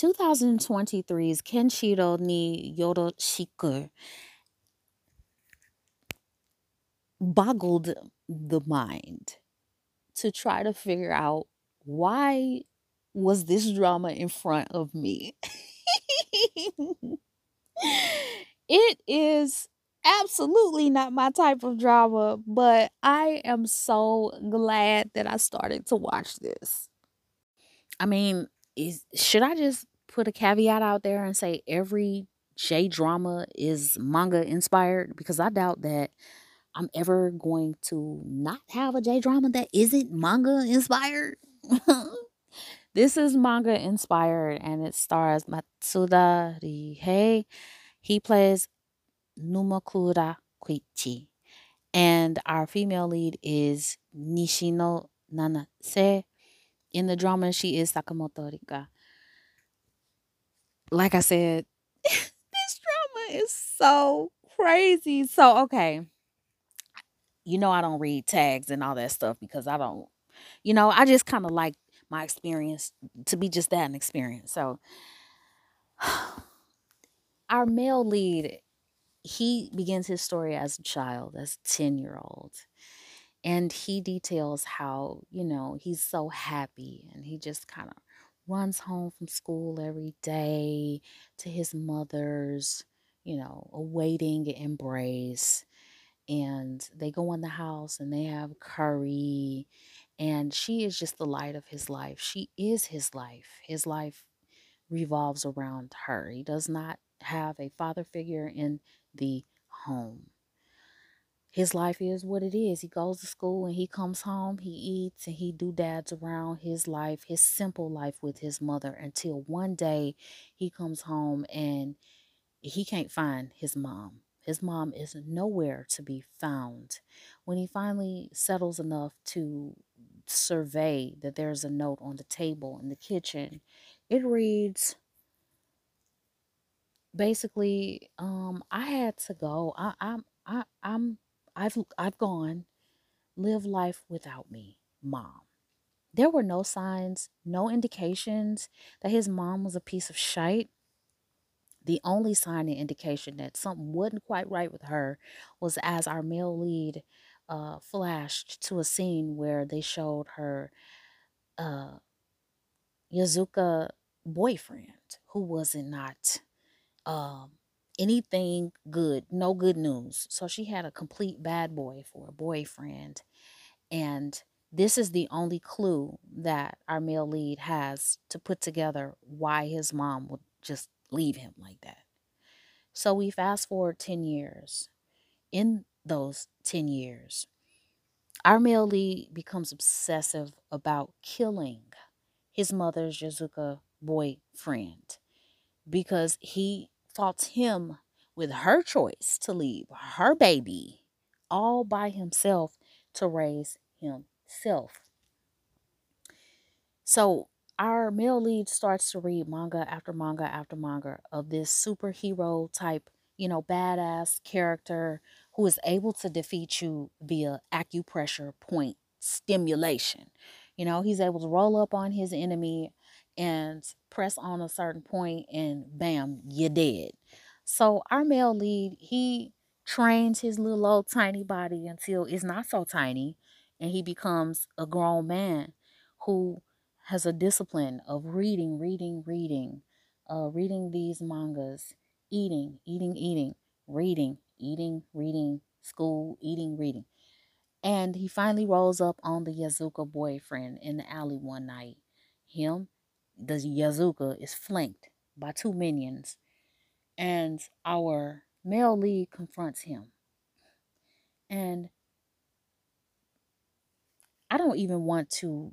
2023's Kenshiro ni Yoroshiku boggled the mind to try to figure out why was this drama in front of me. it is absolutely not my type of drama, but I am so glad that I started to watch this. I mean, is should I just put a caveat out there and say every J drama is manga inspired? Because I doubt that I'm ever going to not have a J drama that isn't manga inspired. this is manga inspired and it stars Matsuda Rihei. He plays Numakura Koichi. And our female lead is Nishino Nanase. In the drama, she is Sakamoto Rika. Like I said, this drama is so crazy. So, okay. You know, I don't read tags and all that stuff because I don't, you know, I just kind of like my experience to be just that an experience. So, our male lead, he begins his story as a child, as a 10 year old. And he details how, you know, he's so happy and he just kind of runs home from school every day to his mother's, you know, awaiting embrace. And they go in the house and they have curry. And she is just the light of his life. She is his life. His life revolves around her. He does not have a father figure in the home his life is what it is. He goes to school and he comes home, he eats and he do dads around his life, his simple life with his mother until one day he comes home and he can't find his mom. His mom is nowhere to be found. When he finally settles enough to survey that there's a note on the table in the kitchen, it reads basically um I had to go. I I'm I, I'm I've I've gone. Live life without me, mom. There were no signs, no indications that his mom was a piece of shite. The only sign and indication that something wasn't quite right with her was as our male lead uh, flashed to a scene where they showed her uh, Yazuka boyfriend, who was not um, anything good, no good news. So she had a complete bad boy for a boyfriend. And this is the only clue that our male lead has to put together why his mom would just leave him like that. So we fast forward 10 years. In those 10 years, our male lead becomes obsessive about killing his mother's Yazuka boyfriend because he faults him with her choice to leave her baby all by himself to raise himself. So our male lead starts to read manga after manga after manga of this superhero type, you know, badass character who is able to defeat you via acupressure point stimulation. You know, he's able to roll up on his enemy and press on a certain point and bam, you're dead. So our male lead, he trains his little old tiny body until it's not so tiny and he becomes a grown man who has a discipline of reading, reading, reading, uh, reading these mangas, eating, eating, eating, reading, eating, reading, school, eating, reading. And he finally rolls up on the Yazuka boyfriend in the alley one night. Him the Yazuka is flanked by two minions, and our male lead confronts him. And I don't even want to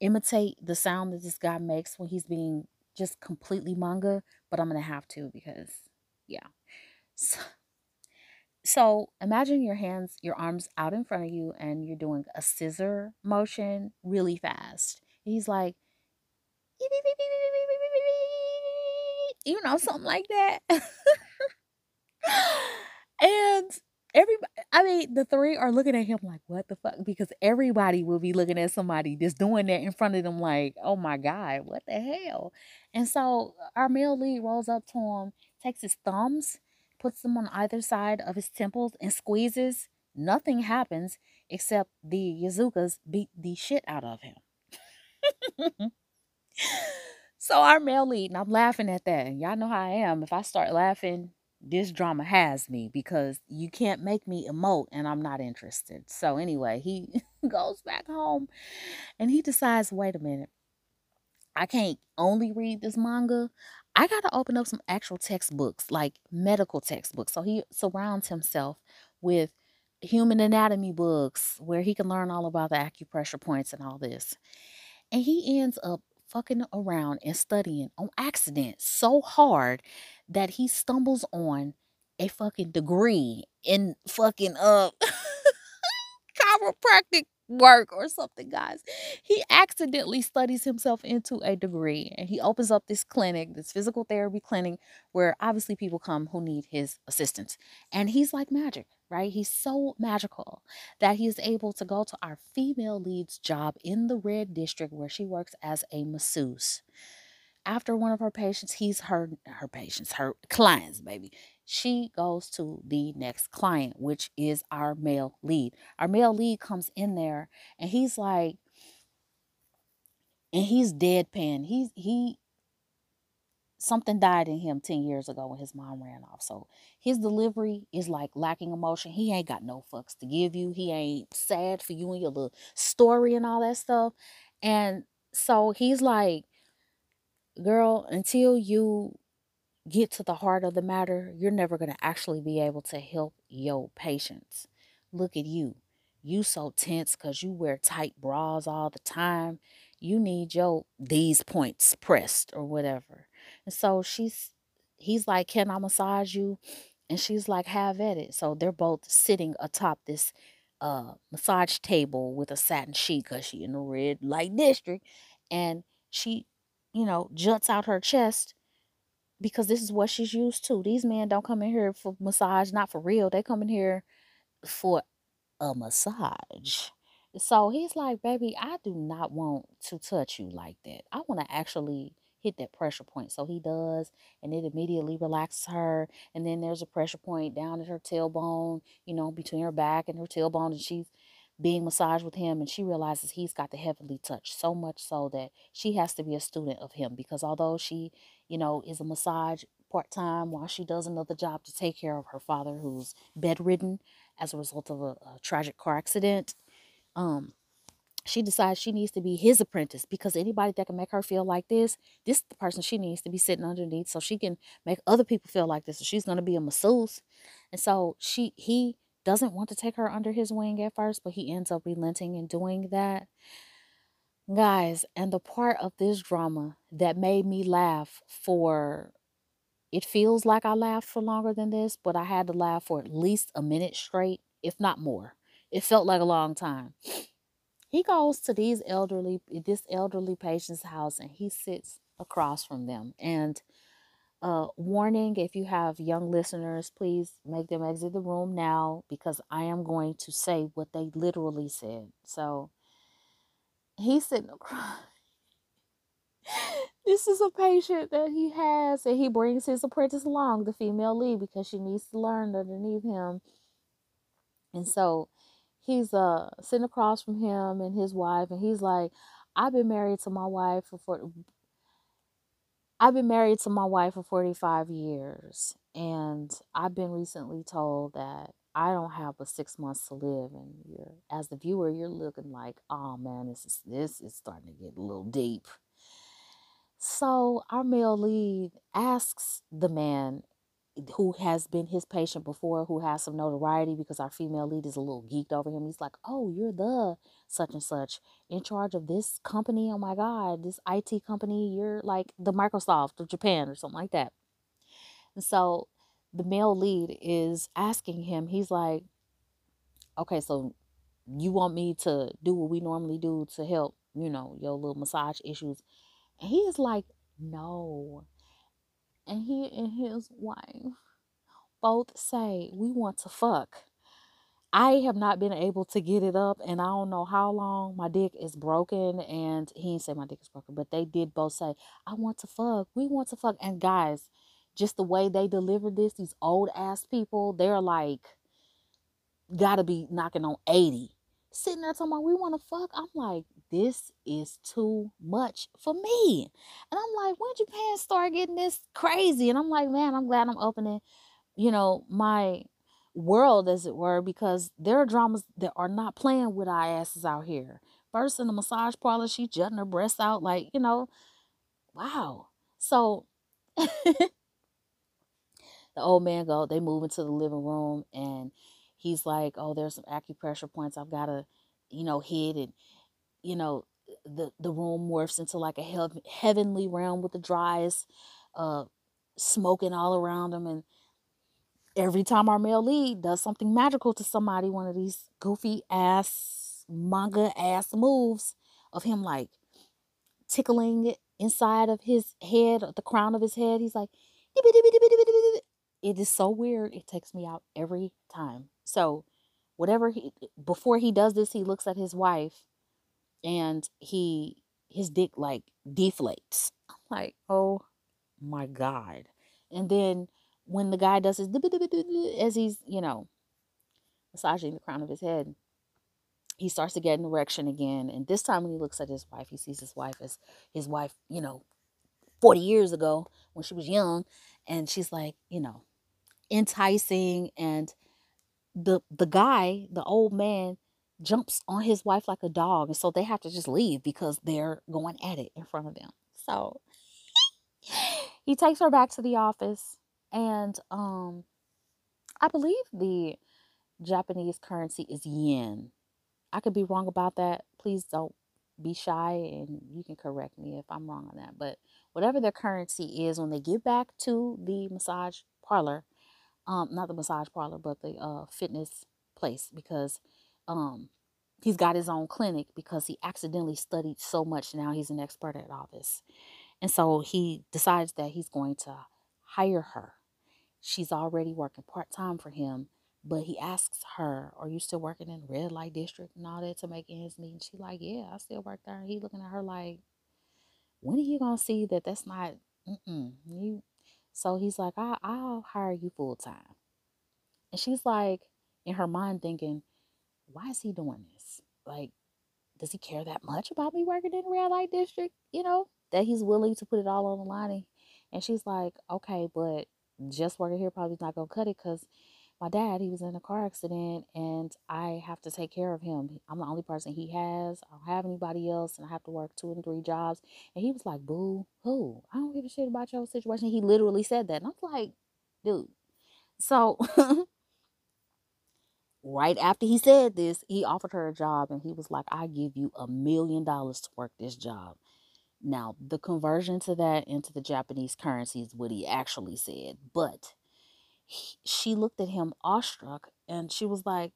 imitate the sound that this guy makes when he's being just completely manga, but I'm to have to because, yeah. So, so imagine your hands, your arms out in front of you, and you're doing a scissor motion really fast. He's like, you know, something like that. and everybody, I mean, the three are looking at him like, what the fuck? Because everybody will be looking at somebody that's doing that in front of them, like, oh my God, what the hell? And so our male lead rolls up to him, takes his thumbs, puts them on either side of his temples, and squeezes. Nothing happens except the Yazukas beat the shit out of him. so our male lead, and I'm laughing at that. Y'all know how I am. If I start laughing, this drama has me because you can't make me emote and I'm not interested. So anyway, he goes back home and he decides, wait a minute. I can't only read this manga. I got to open up some actual textbooks, like medical textbooks. So he surrounds himself with human anatomy books where he can learn all about the acupressure points and all this. And he ends up fucking around and studying on accident so hard that he stumbles on a fucking degree in fucking uh chiropractic work or something, guys. He accidentally studies himself into a degree and he opens up this clinic, this physical therapy clinic, where obviously people come who need his assistance. And he's like magic, right? He's so magical that he is able to go to our female lead's job in the red district where she works as a masseuse after one of her patients, he's her her patients, her clients, baby. She goes to the next client, which is our male lead. Our male lead comes in there and he's like, and he's deadpan. He's he something died in him 10 years ago when his mom ran off. So his delivery is like lacking emotion. He ain't got no fucks to give you. He ain't sad for you and your little story and all that stuff. And so he's like, girl, until you get to the heart of the matter, you're never going to actually be able to help your patients. Look at you. You so tense because you wear tight bras all the time. You need your these points pressed or whatever. And so she's he's like, Can I massage you? And she's like, have at it. So they're both sitting atop this uh massage table with a satin sheet because she in the red light district. And she you know, juts out her chest because this is what she's used to. These men don't come in here for massage, not for real. They come in here for a massage. So he's like, baby, I do not want to touch you like that. I want to actually hit that pressure point. So he does, and it immediately relaxes her. And then there's a pressure point down at her tailbone, you know, between her back and her tailbone. And she's being massaged with him and she realizes he's got the heavenly touch so much so that she has to be a student of him because although she you know is a massage part-time while she does another job to take care of her father who's bedridden as a result of a, a tragic car accident um she decides she needs to be his apprentice because anybody that can make her feel like this, this is the person she needs to be sitting underneath so she can make other people feel like this. So she's going to be a masseuse. And so she he doesn't want to take her under his wing at first, but he ends up relenting and doing that. Guys, and the part of this drama that made me laugh for it feels like I laughed for longer than this, but I had to laugh for at least a minute straight, if not more. It felt like a long time. He goes to these elderly this elderly patient's house and he sits across from them and uh, warning if you have young listeners, please make them exit the room now because I am going to say what they literally said. So he's sitting across. this is a patient that he has, and he brings his apprentice along, the female lead, because she needs to learn underneath him. And so he's uh sitting across from him and his wife, and he's like, I've been married to my wife for, for I've been married to my wife for 45 years, and I've been recently told that I don't have but six months to live. And you're, as the viewer, you're looking like, oh man, this is this is starting to get a little deep. So our male lead asks the man who has been his patient before, who has some notoriety because our female lead is a little geeked over him. He's like, Oh, you're the such and such in charge of this company. Oh my God, this IT company. You're like the Microsoft of Japan or something like that. And so the male lead is asking him, he's like, Okay, so you want me to do what we normally do to help, you know, your little massage issues? And he is like, No and he and his wife both say we want to fuck. I have not been able to get it up, and I don't know how long my dick is broken. And he didn't say my dick is broken, but they did both say, "I want to fuck. We want to fuck." And guys, just the way they delivered this, these old ass people, they're like, gotta be knocking on eighty, sitting there talking about we want to fuck. I'm like, this is too much for me. And I'm like, when Japan start getting this crazy? And I'm like, man, I'm glad I'm opening, you know, my world, as it were, because there are dramas that are not playing with our asses out here. First in the massage parlor, she jutting her breasts out, like, you know, wow. So the old man go, they move into the living room and he's like, Oh, there's some acupressure points I've gotta, you know, hit and you know, the the room morphs into like a heav- heavenly realm with the driest uh smoking all around him and every time our male lead does something magical to somebody, one of these goofy ass manga ass moves of him like tickling inside of his head, the crown of his head, he's like, it is so weird. It takes me out every time. So, whatever he before he does this, he looks at his wife and he his dick like deflates. I'm like, oh my god. And then when the guy does his as he's you know massaging the crown of his head, he starts to get an erection again. And this time when he looks at his wife, he sees his wife as his wife, you know, 40 years ago when she was young, and she's like, you know, enticing and the the guy, the old man, jumps on his wife like a dog. And so they have to just leave because they're going at it in front of them. So he takes her back to the office and um I believe the Japanese currency is yen. I could be wrong about that. Please don't be shy and you can correct me if I'm wrong on that. But whatever their currency is when they get back to the massage parlor, um, not the massage parlor, but the uh, fitness place because um, he's got his own clinic because he accidentally studied so much. Now he's an expert at all this. And so he decides that he's going to hire her. She's already working part time for him, but he asks her, Are you still working in red light district and all that to make ends meet? And she's like, Yeah, I still work there. And he looking at her like, When are you going to see that that's not, mm-mm, you? So he's like, I, I'll hire you full time. And she's like, in her mind, thinking, why is he doing this? Like, does he care that much about me working in the red light district? You know, that he's willing to put it all on the line. And she's like, okay, but just working here probably not gonna cut it because my dad, he was in a car accident and I have to take care of him. I'm the only person he has. I don't have anybody else and I have to work two and three jobs. And he was like, Boo, who? I don't give a shit about your situation. He literally said that. And I was like, dude. So right after he said this, he offered her a job and he was like, I give you a million dollars to work this job. Now, the conversion to that into the Japanese currency is what he actually said. But he, she looked at him awestruck and she was like,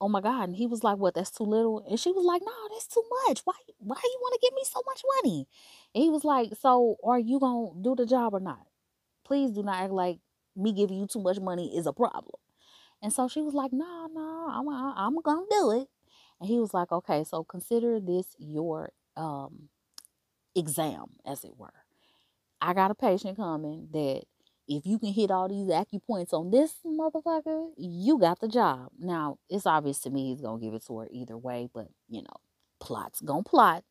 Oh my God. And he was like, What, that's too little? And she was like, No, that's too much. Why why you want to give me so much money? And he was like, So are you gonna do the job or not? Please do not act like me giving you too much money is a problem. And so she was like, No, no, I'm I'm gonna do it. And he was like, Okay, so consider this your um exam, as it were. I got a patient coming that if you can hit all these acupoints on this motherfucker, you got the job. Now, it's obvious to me he's gonna give it to her either way, but you know, plot's gonna plot.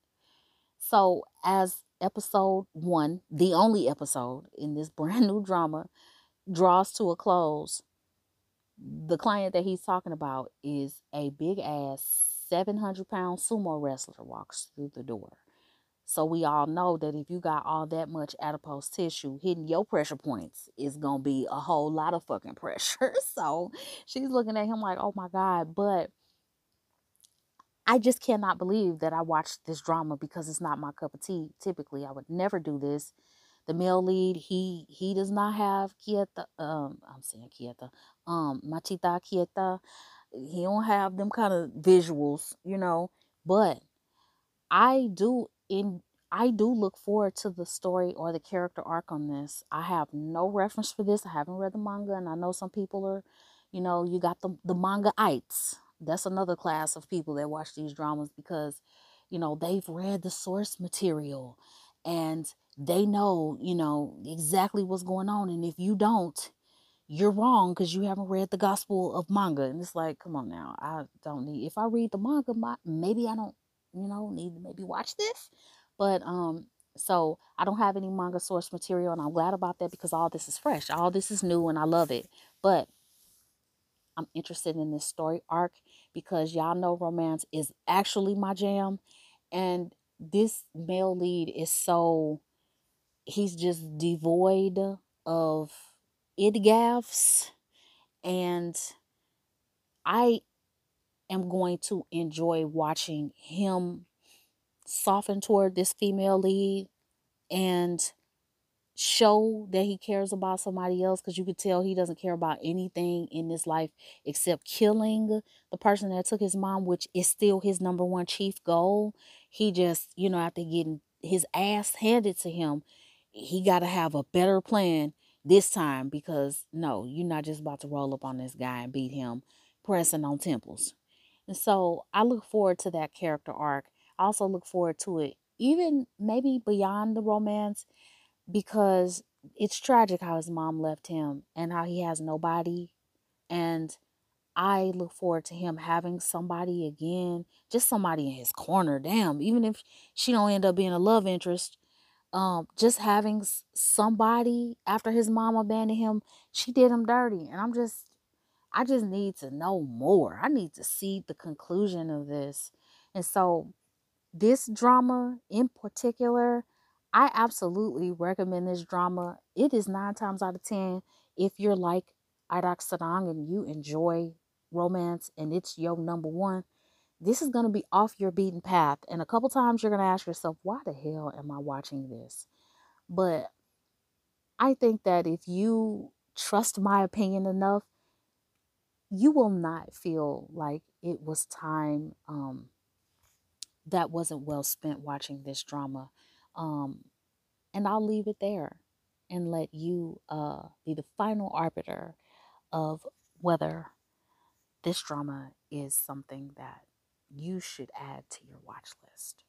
So, as episode one, the only episode in this brand new drama, draws to a close, the client that he's talking about is a big ass 700 pound sumo wrestler walks through the door. So we all know that if you got all that much adipose tissue, hitting your pressure points is gonna be a whole lot of fucking pressure. So she's looking at him like, oh my God. But I just cannot believe that I watched this drama because it's not my cup of tea. Typically, I would never do this. The male lead, he he does not have Kieta. Um, I'm saying Kieta. Um, Machita Kieta. He don't have them kind of visuals, you know. But I do in I do look forward to the story or the character arc on this. I have no reference for this. I haven't read the manga, and I know some people are, You know, you got the the mangaites. That's another class of people that watch these dramas because, you know, they've read the source material and they know, you know, exactly what's going on. And if you don't, you're wrong because you haven't read the gospel of manga. And it's like, come on now, I don't need if I read the manga, my, maybe I don't, you know, need to maybe watch this. But um, so I don't have any manga source material, and I'm glad about that because all this is fresh, all this is new, and I love it. But I'm interested in this story arc because y'all know romance is actually my jam. And this male lead is so, he's just devoid of idgaffs. And I am going to enjoy watching him soften toward this female lead and show that he cares about somebody else because you could tell he doesn't care about anything in this life except killing the person that took his mom, which is still his number one chief goal. He just, you know, after getting his ass handed to him, he got to have a better plan this time because no, you're not just about to roll up on this guy and beat him pressing on temples. And so I look forward to that character arc. I also look forward to it, even maybe beyond the romance because it's tragic how his mom left him and how he has nobody. And I look forward to him having somebody again, just somebody in his corner. Damn, even if she don't end up being a love interest, um, just having somebody after his mom abandoned him, she did him dirty. And I'm just, I just need to know more. I need to see the conclusion of this. And so, this drama in particular, I absolutely recommend this drama. It is nine times out of ten. If you're like Airak Sarang and you enjoy romance and it's your number one, this is going to be off your beaten path. And a couple times you're going to ask yourself, why the hell am I watching this? But I think that if you trust my opinion enough, you will not feel like it was time um, that wasn't well spent watching this drama. Um, and I'll leave it there and let you uh, be the final arbiter of whether this drama is something that you should add to your watch list.